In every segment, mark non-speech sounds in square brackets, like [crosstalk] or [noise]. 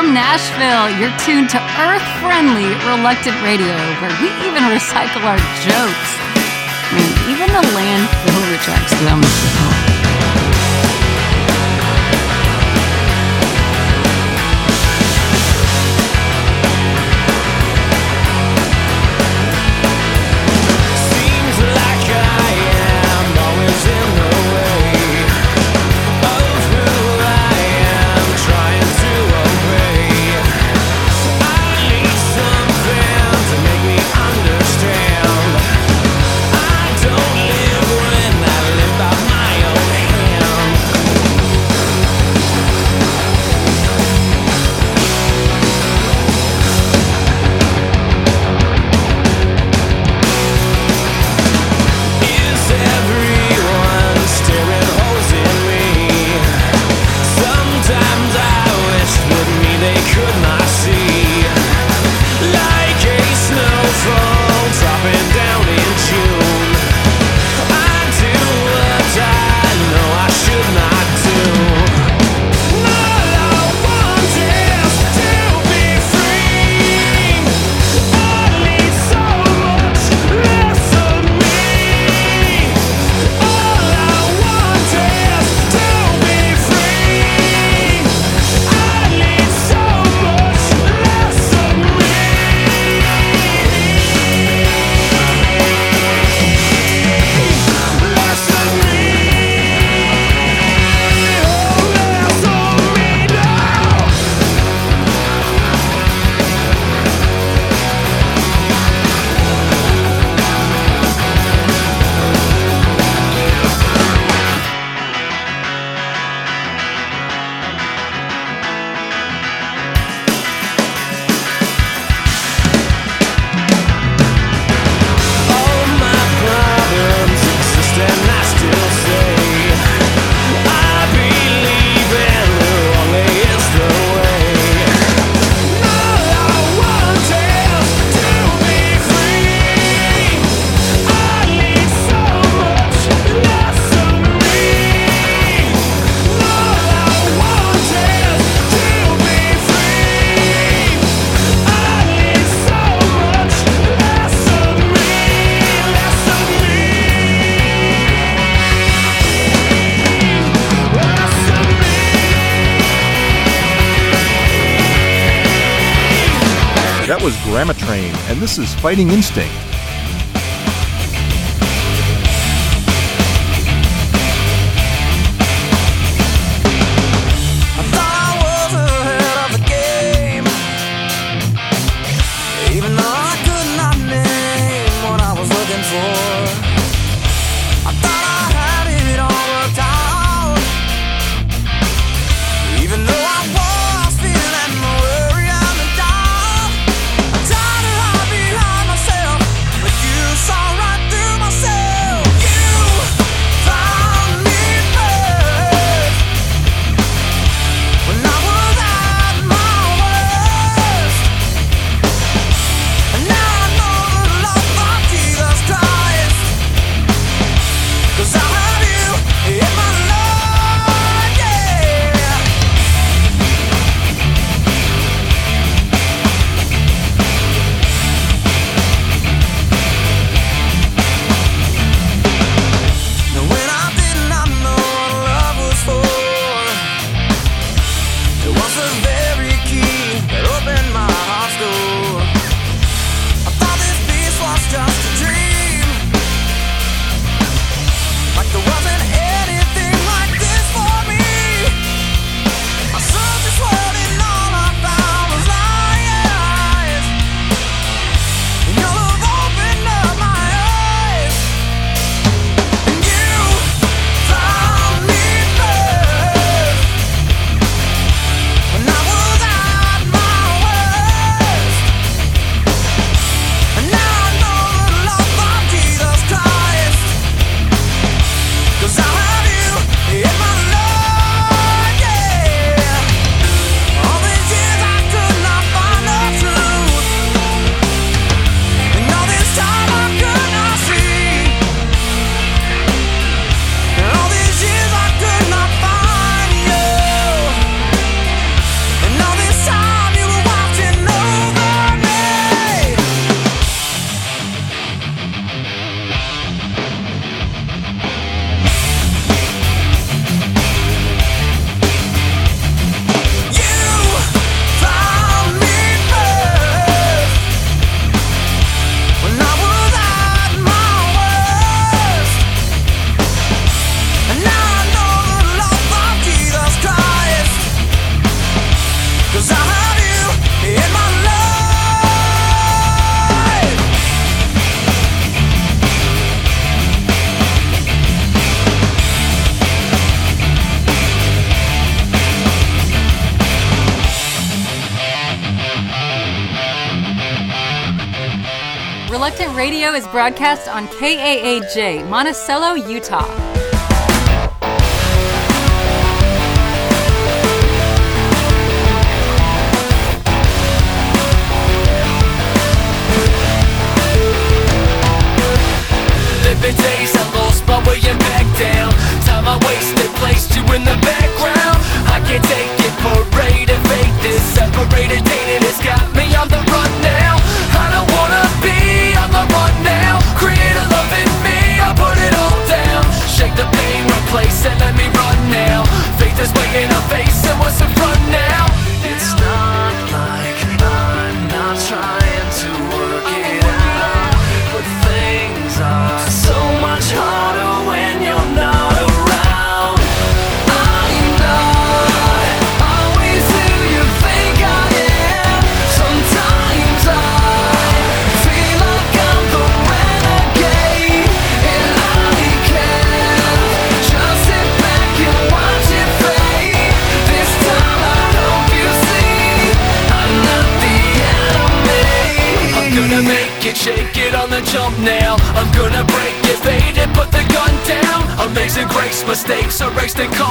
from Nashville. You're tuned to Earth Friendly Reluctant Radio, where we even recycle our jokes. I mean, even the landfill rejects them. And this is Fighting Instinct. Radio is broadcast on KAAJ, Monticello, Utah. mistakes erased and caught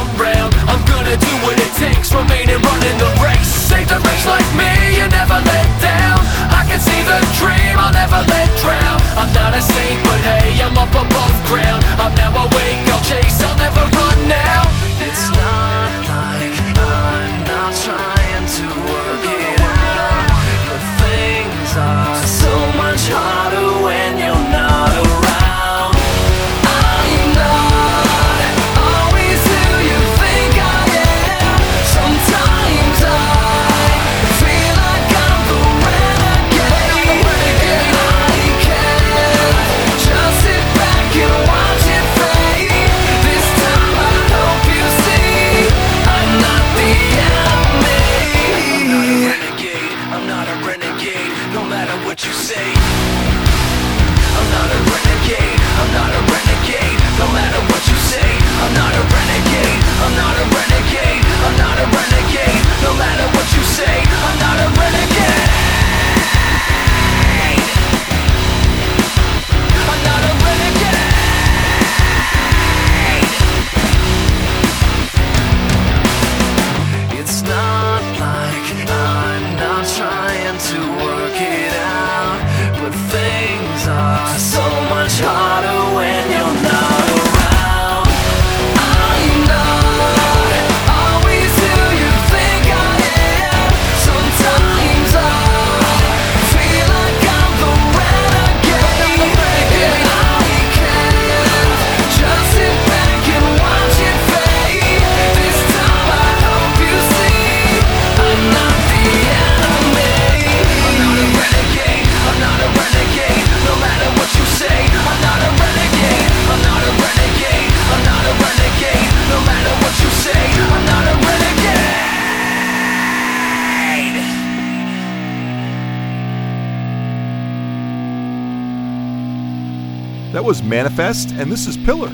is Manifest, and this is Pillar.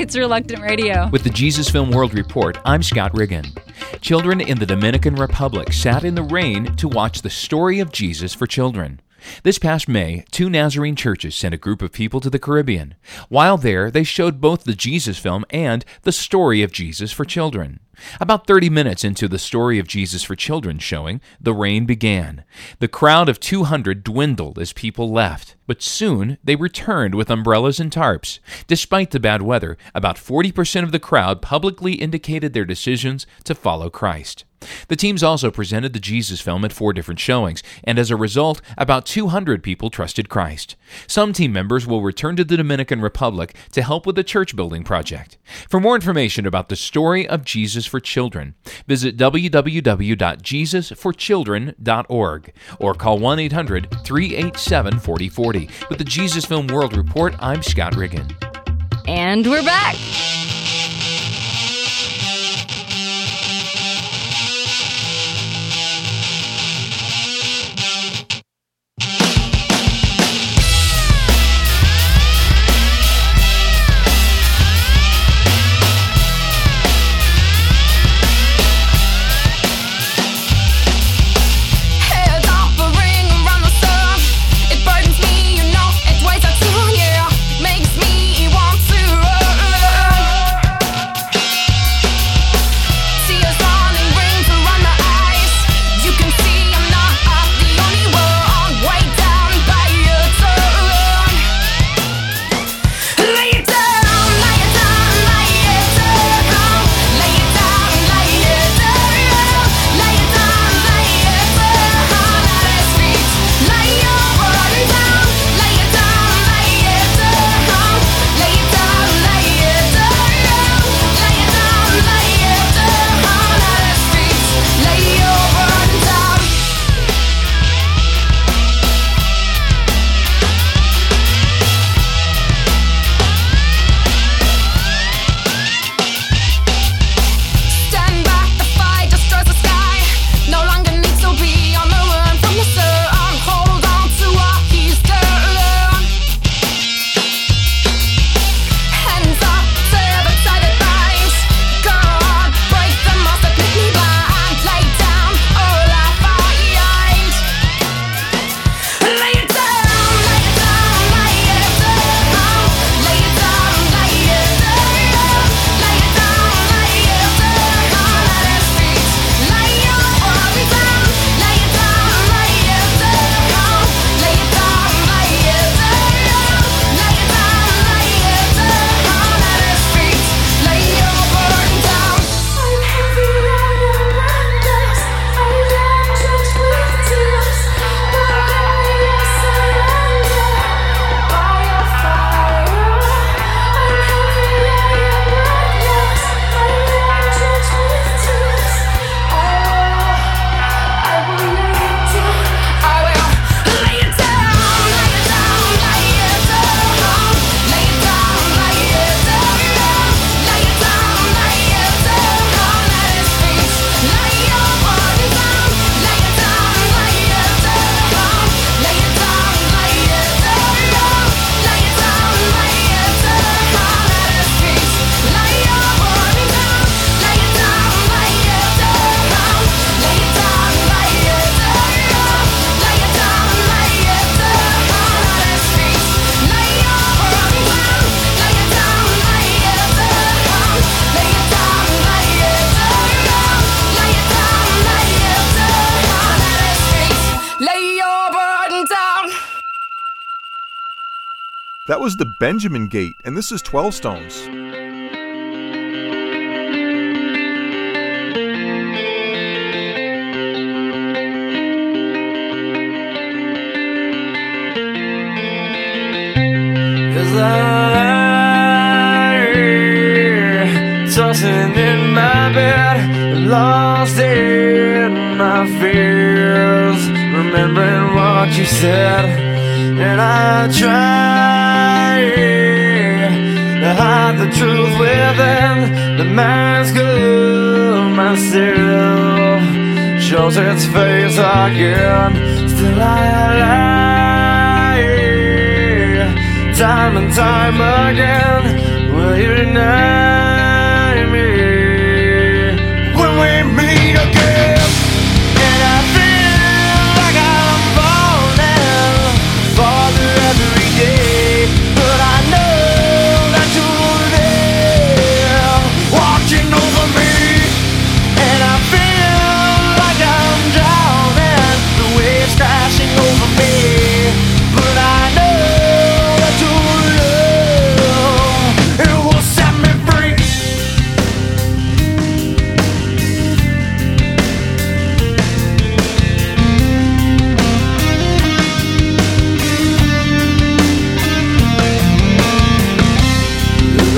It's Reluctant Radio. With the Jesus Film World Report, I'm Scott Riggin. Children in the Dominican Republic sat in the rain to watch the story of Jesus for children. This past May, two Nazarene churches sent a group of people to the Caribbean. While there, they showed both the Jesus film and the story of Jesus for children. About 30 minutes into the story of Jesus for children showing, the rain began. The crowd of 200 dwindled as people left, but soon they returned with umbrellas and tarps. Despite the bad weather, about 40% of the crowd publicly indicated their decisions to follow Christ. The teams also presented the Jesus film at four different showings, and as a result, about 200 people trusted Christ. Some team members will return to the Dominican Republic to help with the church building project. For more information about the story of Jesus for children, visit www.jesusforchildren.org or call 1 800 387 4040. With the Jesus Film World Report, I'm Scott Riggin. And we're back. That was the Benjamin Gate, and this is 12 Stones. tossing in my bed, lost in my fears, remembering what you said, and I tried hide the truth within the mask of myself. Shows its face again. Still I lie. Time and time again. Will you know?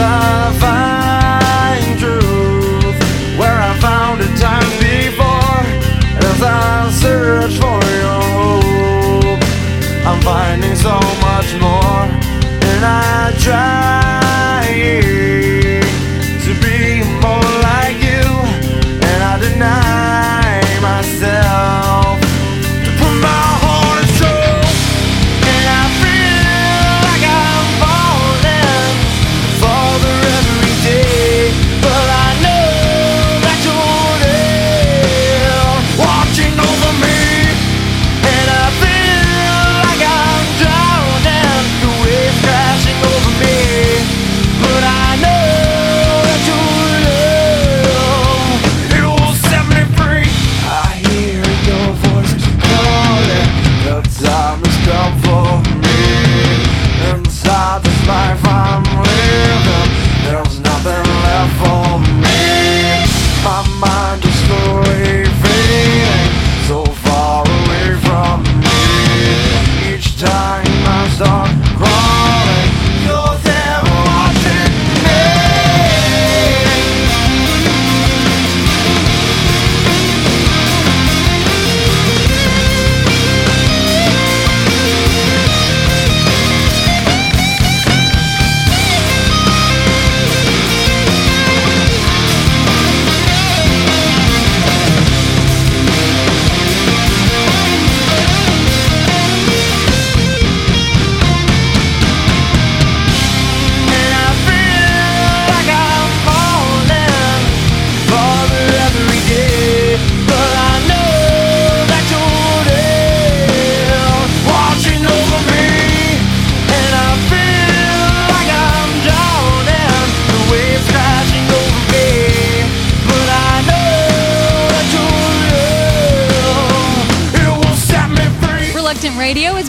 ciudad.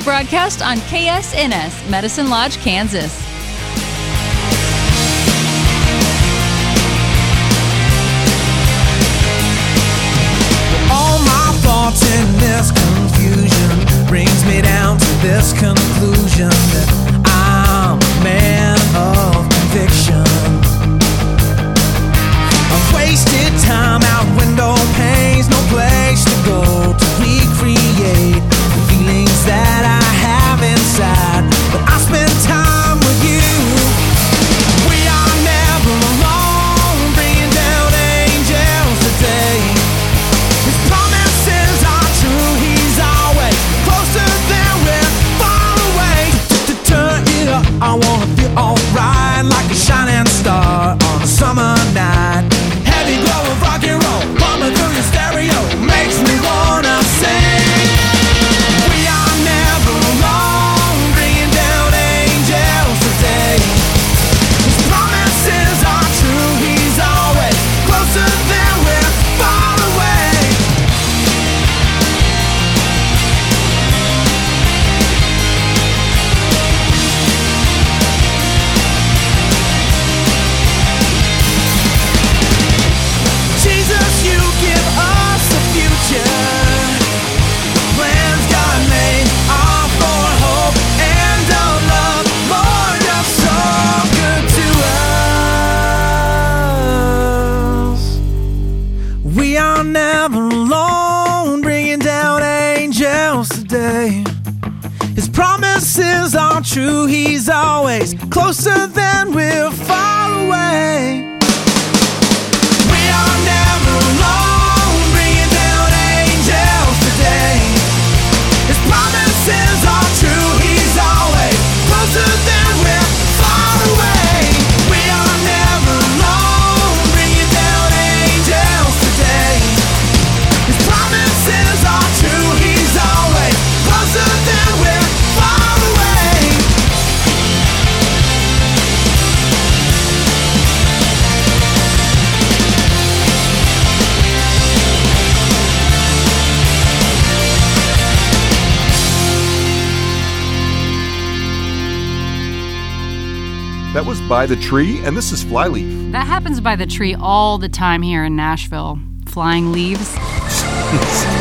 broadcast on KSNS, Medicine Lodge, Kansas. All my thoughts in this confusion brings me down to this conclusion that I'm a man of conviction. I've wasted time out window panes, no place to go to recreate that I true. He's always closer than we're far away. That was By the Tree, and this is Flyleaf. That happens by the tree all the time here in Nashville. Flying leaves. [laughs]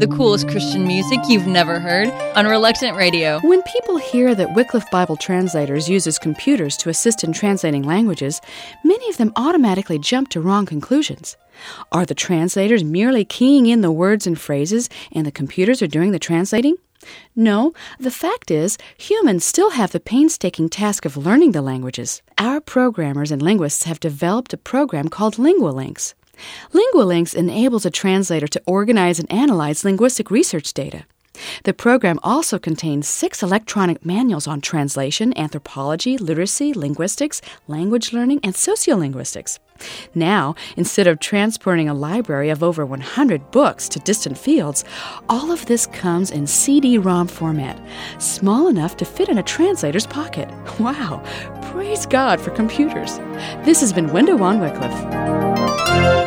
the coolest Christian music you've never heard on Reluctant Radio. When people hear that Wycliffe Bible Translators uses computers to assist in translating languages, many of them automatically jump to wrong conclusions. Are the translators merely keying in the words and phrases and the computers are doing the translating? No, the fact is, humans still have the painstaking task of learning the languages. Our programmers and linguists have developed a program called LinguaLinks. LinguaLinks enables a translator to organize and analyze linguistic research data. The program also contains six electronic manuals on translation, anthropology, literacy, linguistics, language learning, and sociolinguistics. Now, instead of transporting a library of over 100 books to distant fields, all of this comes in CD ROM format, small enough to fit in a translator's pocket. [laughs] Wow! Praise God for computers. This has been Window on Wycliffe.